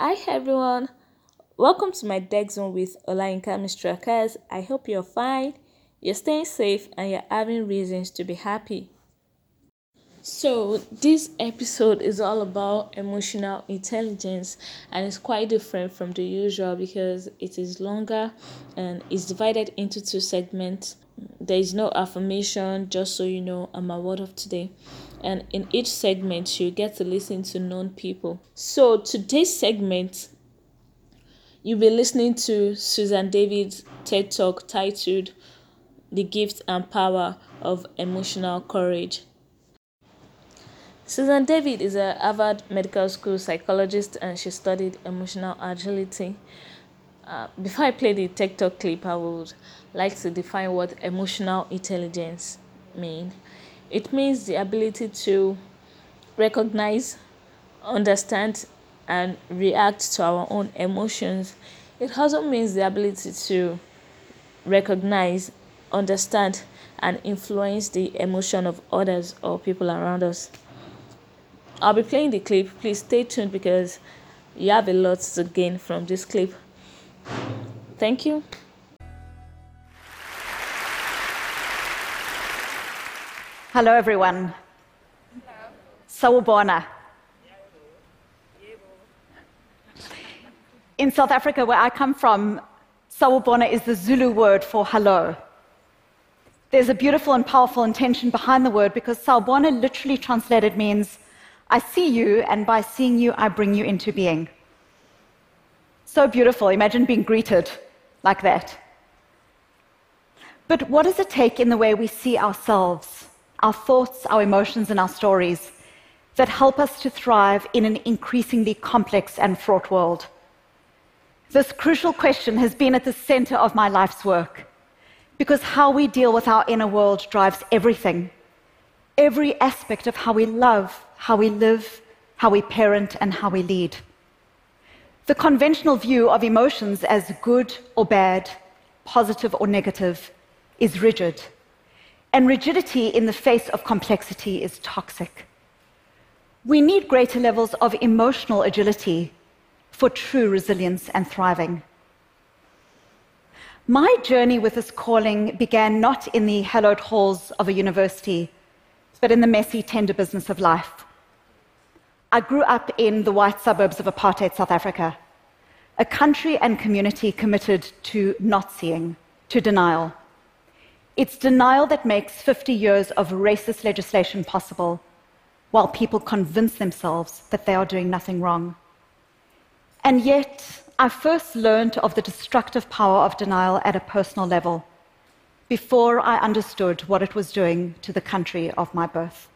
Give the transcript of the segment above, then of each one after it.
Hi everyone, welcome to my deck zone with Olayinka Mistrakas. I hope you're fine, you're staying safe, and you're having reasons to be happy. So, this episode is all about emotional intelligence and it's quite different from the usual because it is longer and it's divided into two segments. There is no affirmation, just so you know, I'm a word of today. And in each segment, you get to listen to known people. So, today's segment, you'll be listening to Susan David's TED Talk titled The Gift and Power of Emotional Courage. Susan David is a Harvard Medical School psychologist and she studied emotional agility. Uh, before I play the TikTok clip, I would like to define what emotional intelligence means. It means the ability to recognize, understand, and react to our own emotions. It also means the ability to recognize, understand, and influence the emotion of others or people around us. I'll be playing the clip. Please stay tuned because you have a lot to gain from this clip. Thank you. Hello, everyone. Sawubona. In South Africa, where I come from, Sawubona is the Zulu word for hello. There's a beautiful and powerful intention behind the word because Sawubona literally translated means I see you, and by seeing you, I bring you into being. So beautiful. Imagine being greeted like that. But what does it take in the way we see ourselves, our thoughts, our emotions, and our stories that help us to thrive in an increasingly complex and fraught world? This crucial question has been at the center of my life's work because how we deal with our inner world drives everything, every aspect of how we love, how we live, how we parent, and how we lead. The conventional view of emotions as good or bad, positive or negative, is rigid. And rigidity in the face of complexity is toxic. We need greater levels of emotional agility for true resilience and thriving. My journey with this calling began not in the hallowed halls of a university, but in the messy, tender business of life. I grew up in the white suburbs of apartheid South Africa, a country and community committed to not seeing, to denial. It's denial that makes 50 years of racist legislation possible while people convince themselves that they are doing nothing wrong. And yet, I first learned of the destructive power of denial at a personal level before I understood what it was doing to the country of my birth.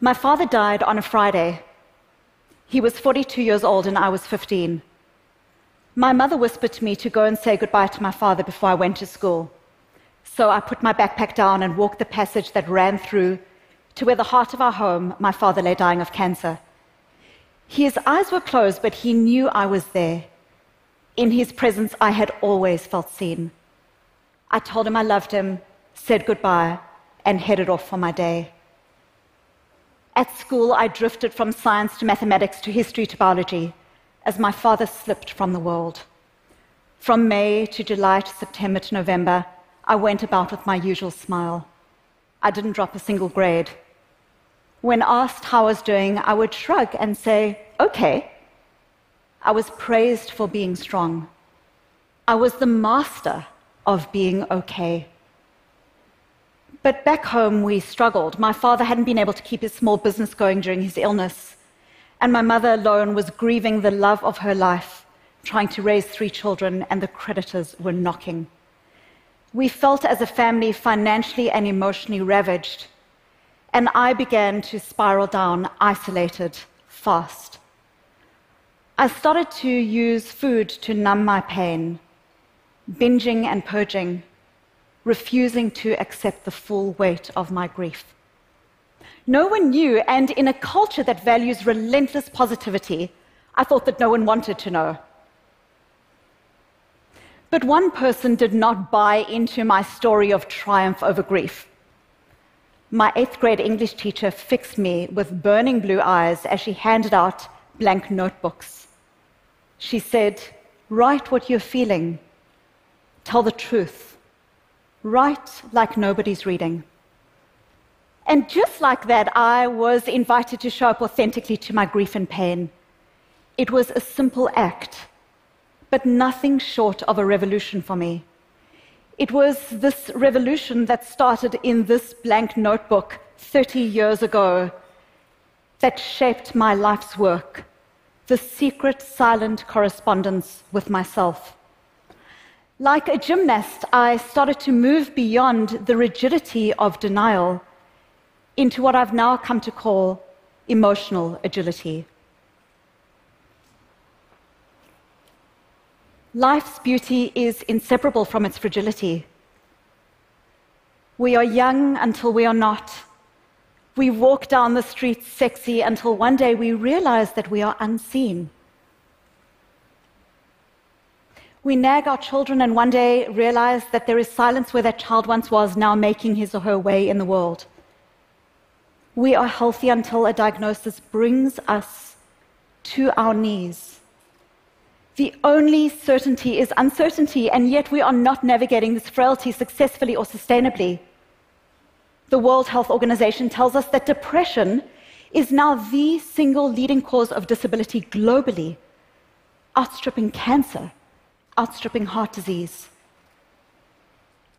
My father died on a Friday. He was 42 years old and I was 15. My mother whispered to me to go and say goodbye to my father before I went to school. So I put my backpack down and walked the passage that ran through to where the heart of our home, my father lay dying of cancer. His eyes were closed, but he knew I was there. In his presence, I had always felt seen. I told him I loved him, said goodbye, and headed off for my day. At school, I drifted from science to mathematics to history to biology as my father slipped from the world. From May to July to September to November, I went about with my usual smile. I didn't drop a single grade. When asked how I was doing, I would shrug and say, okay. I was praised for being strong. I was the master of being okay. But back home, we struggled. My father hadn't been able to keep his small business going during his illness. And my mother alone was grieving the love of her life, trying to raise three children, and the creditors were knocking. We felt as a family financially and emotionally ravaged. And I began to spiral down, isolated, fast. I started to use food to numb my pain, binging and purging refusing to accept the full weight of my grief. No one knew, and in a culture that values relentless positivity, I thought that no one wanted to know. But one person did not buy into my story of triumph over grief. my eighth grade English teacher fixed me with burning blue eyes as she handed out blank notebooks. She said, Write what you're feeling. Tell the truth. Write like nobody's reading. And just like that, I was invited to show up authentically to my grief and pain. It was a simple act, but nothing short of a revolution for me. It was this revolution that started in this blank notebook 30 years ago that shaped my life's work the secret, silent correspondence with myself. Like a gymnast, I started to move beyond the rigidity of denial into what I've now come to call emotional agility. Life's beauty is inseparable from its fragility. We are young until we are not. We walk down the streets sexy until one day we realize that we are unseen. We nag our children and one day realize that there is silence where that child once was, now making his or her way in the world. We are healthy until a diagnosis brings us to our knees. The only certainty is uncertainty, and yet we are not navigating this frailty successfully or sustainably. The World Health Organization tells us that depression is now the single leading cause of disability globally, outstripping cancer, outstripping heart disease.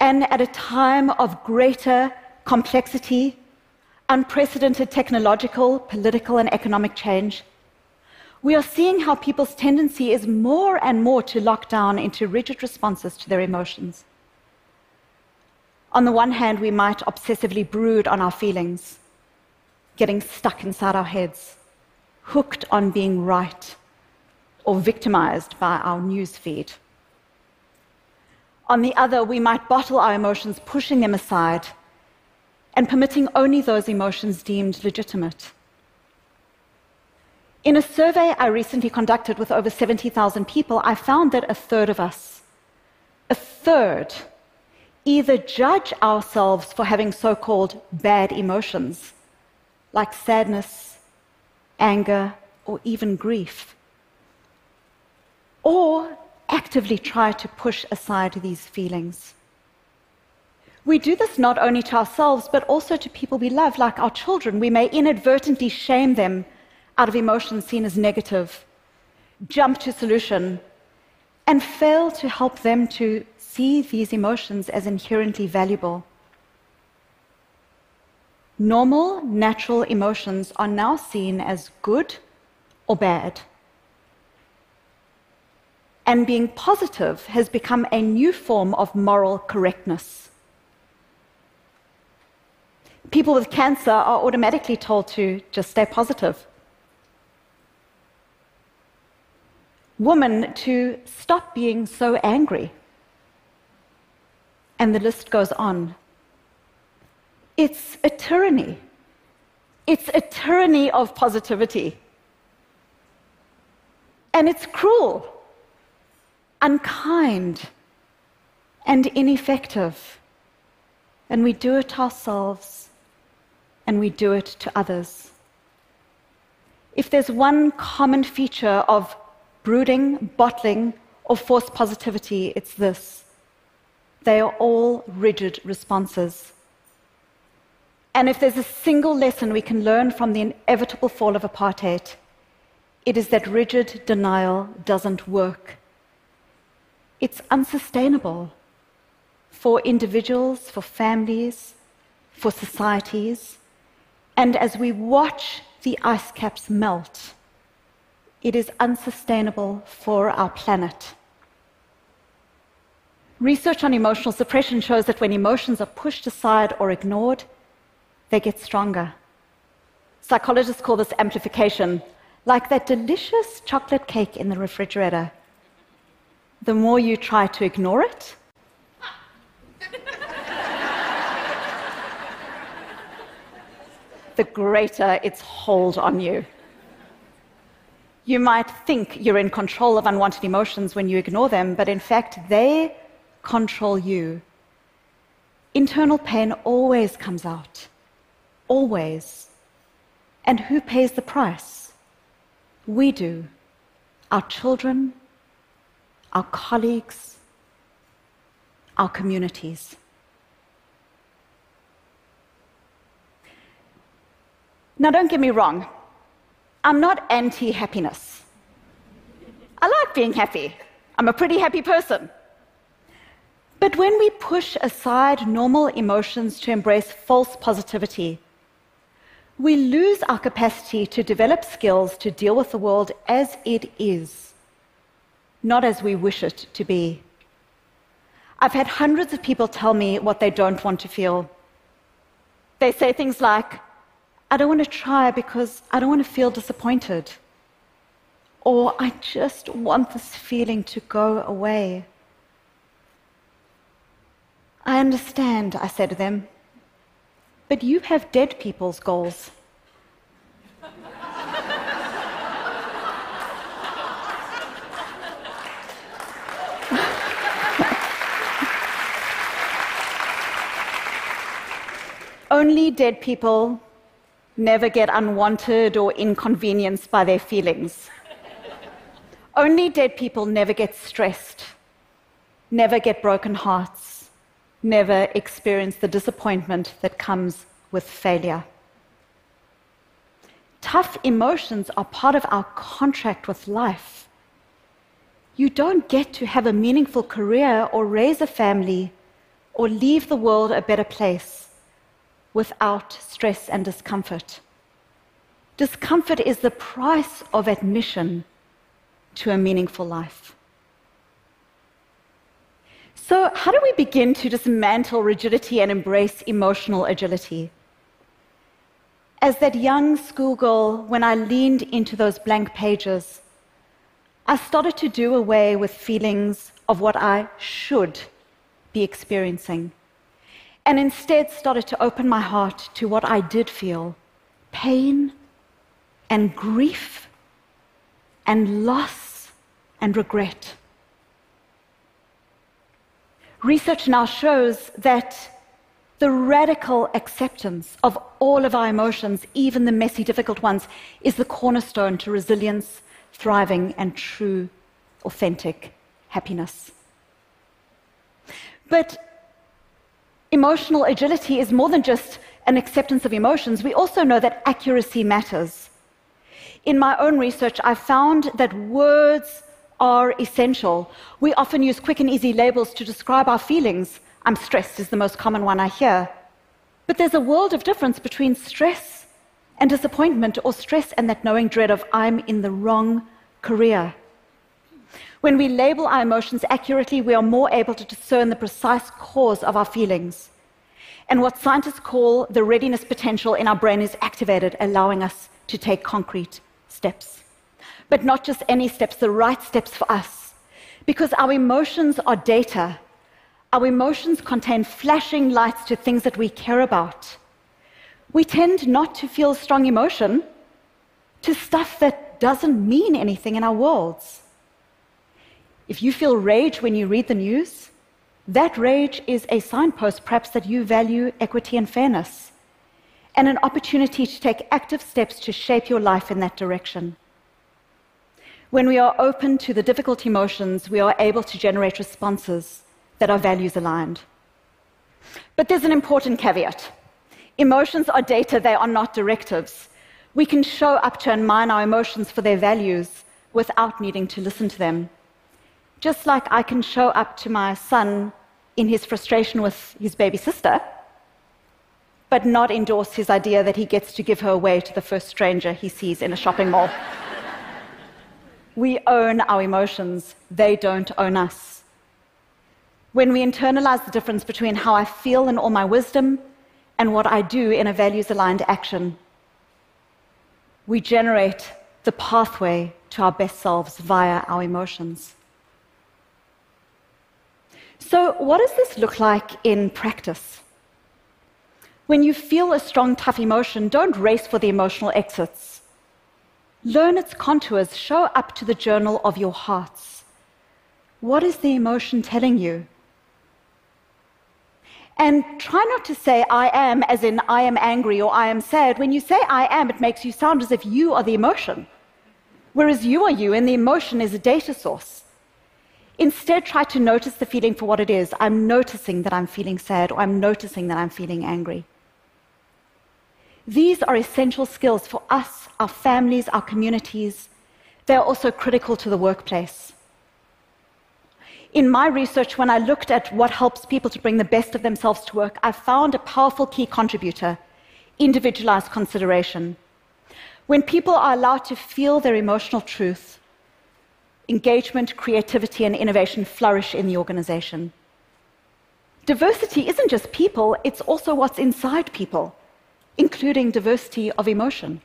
And at a time of greater complexity, unprecedented technological, political, and economic change, we are seeing how people's tendency is more and more to lock down into rigid responses to their emotions. On the one hand, we might obsessively brood on our feelings, getting stuck inside our heads, hooked on being right, or victimized by our news feed. On the other, we might bottle our emotions, pushing them aside, and permitting only those emotions deemed legitimate. In a survey I recently conducted with over 70,000 people, I found that a third of us, a third, either judge ourselves for having so called bad emotions, like sadness, anger, or even grief, or actively try to push aside these feelings. We do this not only to ourselves, but also to people we love, like our children. We may inadvertently shame them out of emotions seen as negative, jump to solution, and fail to help them to see these emotions as inherently valuable. Normal, natural emotions are now seen as good or bad. And being positive has become a new form of moral correctness. People with cancer are automatically told to just stay positive. woman to stop being so angry. And the list goes on. It's a tyranny. It's a tyranny of positivity. And it's cruel, unkind, and ineffective. And we do it ourselves, and we do it to others. If there's one common feature of brooding, bottling, or forced positivity, it's this. They are all rigid responses. And if there's a single lesson we can learn from the inevitable fall of apartheid, it is that rigid denial doesn't work. It's unsustainable for individuals, for families, for societies. And as we watch the ice caps melt, it is unsustainable for our planet. Research on emotional suppression shows that when emotions are pushed aside or ignored, they get stronger. Psychologists call this amplification, like that delicious chocolate cake in the refrigerator. The more you try to ignore it, the greater its hold on you. You might think you're in control of unwanted emotions when you ignore them, but in fact, they control you. Internal pain always comes out always. And who pays the price? We do. Our children, our colleagues, our communities. Now, don't get me wrong, I'm not anti happiness. I like being happy. I'm a pretty happy person. But when we push aside normal emotions to embrace false positivity, we lose our capacity to develop skills to deal with the world as it is, not as we wish it to be. I've had hundreds of people tell me what they don't want to feel. They say things like, I don't want to try because I don't want to feel disappointed. Or I just want this feeling to go away. I understand, I said to them, but you have dead people's goals. Only dead people never get unwanted or inconvenienced by their feelings. Only dead people never get stressed, never get broken hearts, never experience the disappointment that comes with failure. Tough emotions are part of our contract with life. You don't get to have a meaningful career or raise a family or leave the world a better place without stress and discomfort. Discomfort is the price of admission to a meaningful life. So, how do we begin to dismantle rigidity and embrace emotional agility? As that young schoolgirl, when I leaned into those blank pages, I started to do away with feelings of what I should be experiencing and instead started to open my heart to what I did feel pain and grief and loss and regret. Research now shows that the radical acceptance of all of our emotions, even the messy, difficult ones, is the cornerstone to resilience, thriving, and true, authentic happiness. But Emotional agility is more than just an acceptance of emotions. We also know that accuracy matters. In my own research, I found that words are essential. We often use quick and easy labels to describe our feelings. I'm stressed is the most common one I hear. But there's a world of difference between stress and disappointment, or stress and that knowing dread of I'm in the wrong career. When we label our emotions accurately, we are more able to discern the precise cause of our feelings. And what scientists call the readiness potential in our brain is activated, allowing us to take concrete steps. But not just any steps, the right steps for us. Because our emotions are data. Our emotions contain flashing lights to things that we care about. We tend not to feel strong emotion to stuff that doesn't mean anything in our worlds. If you feel rage when you read the news, that rage is a signpost, perhaps, that you value equity and fairness, and an opportunity to take active steps to shape your life in that direction. When we are open to the difficult emotions, we are able to generate responses that are values aligned. But there's an important caveat emotions are data, they are not directives. We can show up to and mine our emotions for their values without needing to listen to them. Just like I can show up to my son in his frustration with his baby sister, but not endorse his idea that he gets to give her away to the first stranger he sees in a shopping mall. we own our emotions, they don't own us. When we internalize the difference between how I feel in all my wisdom and what I do in a values aligned action, we generate the pathway to our best selves via our emotions. So, what does this look like in practice? When you feel a strong, tough emotion, don't race for the emotional exits. Learn its contours, show up to the journal of your hearts. What is the emotion telling you? And try not to say I am as in I am angry or I am sad. When you say I am, it makes you sound as if you are the emotion, whereas you are you and the emotion is a data source. Instead, try to notice the feeling for what it is. I'm noticing that I'm feeling sad or I'm noticing that I'm feeling angry. These are essential skills for us, our families, our communities. They are also critical to the workplace. In my research, when I looked at what helps people to bring the best of themselves to work, I found a powerful key contributor individualized consideration. When people are allowed to feel their emotional truth, engagement, creativity, and innovation flourish in the organization. Diversity isn't just people, it's also what's inside people, including diversity of emotion.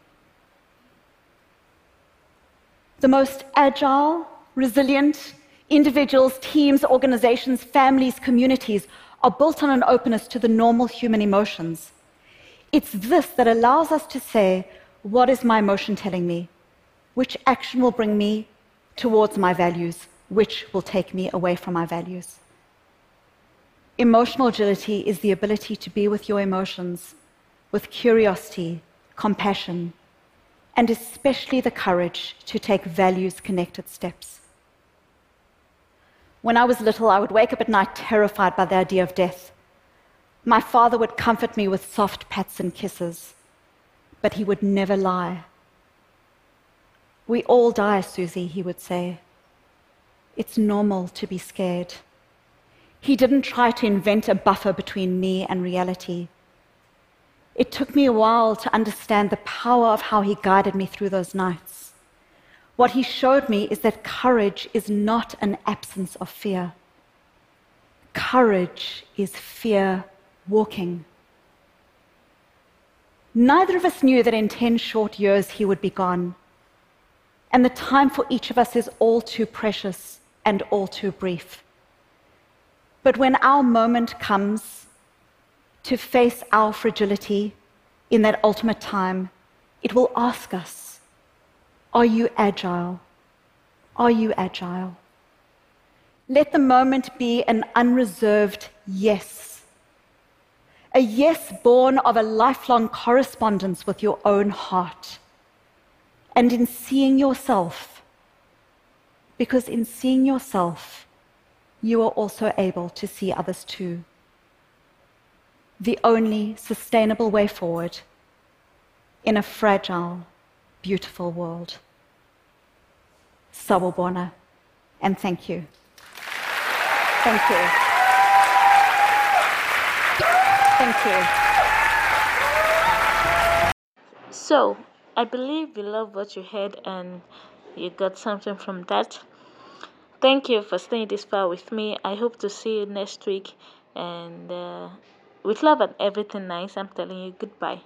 The most agile, resilient, Individuals, teams, organizations, families, communities are built on an openness to the normal human emotions. It's this that allows us to say, What is my emotion telling me? Which action will bring me towards my values? Which will take me away from my values? Emotional agility is the ability to be with your emotions with curiosity, compassion, and especially the courage to take values connected steps. When I was little, I would wake up at night terrified by the idea of death. My father would comfort me with soft pats and kisses, but he would never lie. We all die, Susie, he would say. It's normal to be scared. He didn't try to invent a buffer between me and reality. It took me a while to understand the power of how he guided me through those nights. What he showed me is that courage is not an absence of fear. Courage is fear walking. Neither of us knew that in 10 short years he would be gone. And the time for each of us is all too precious and all too brief. But when our moment comes to face our fragility in that ultimate time, it will ask us are you agile? Are you agile? Let the moment be an unreserved yes. A yes born of a lifelong correspondence with your own heart. And in seeing yourself, because in seeing yourself, you are also able to see others too. The only sustainable way forward in a fragile, beautiful world. Sawubona, and thank you. Thank you. Thank you. So, I believe you love what you heard and you got something from that. Thank you for staying this far with me. I hope to see you next week. And uh, with love and everything nice, I'm telling you goodbye.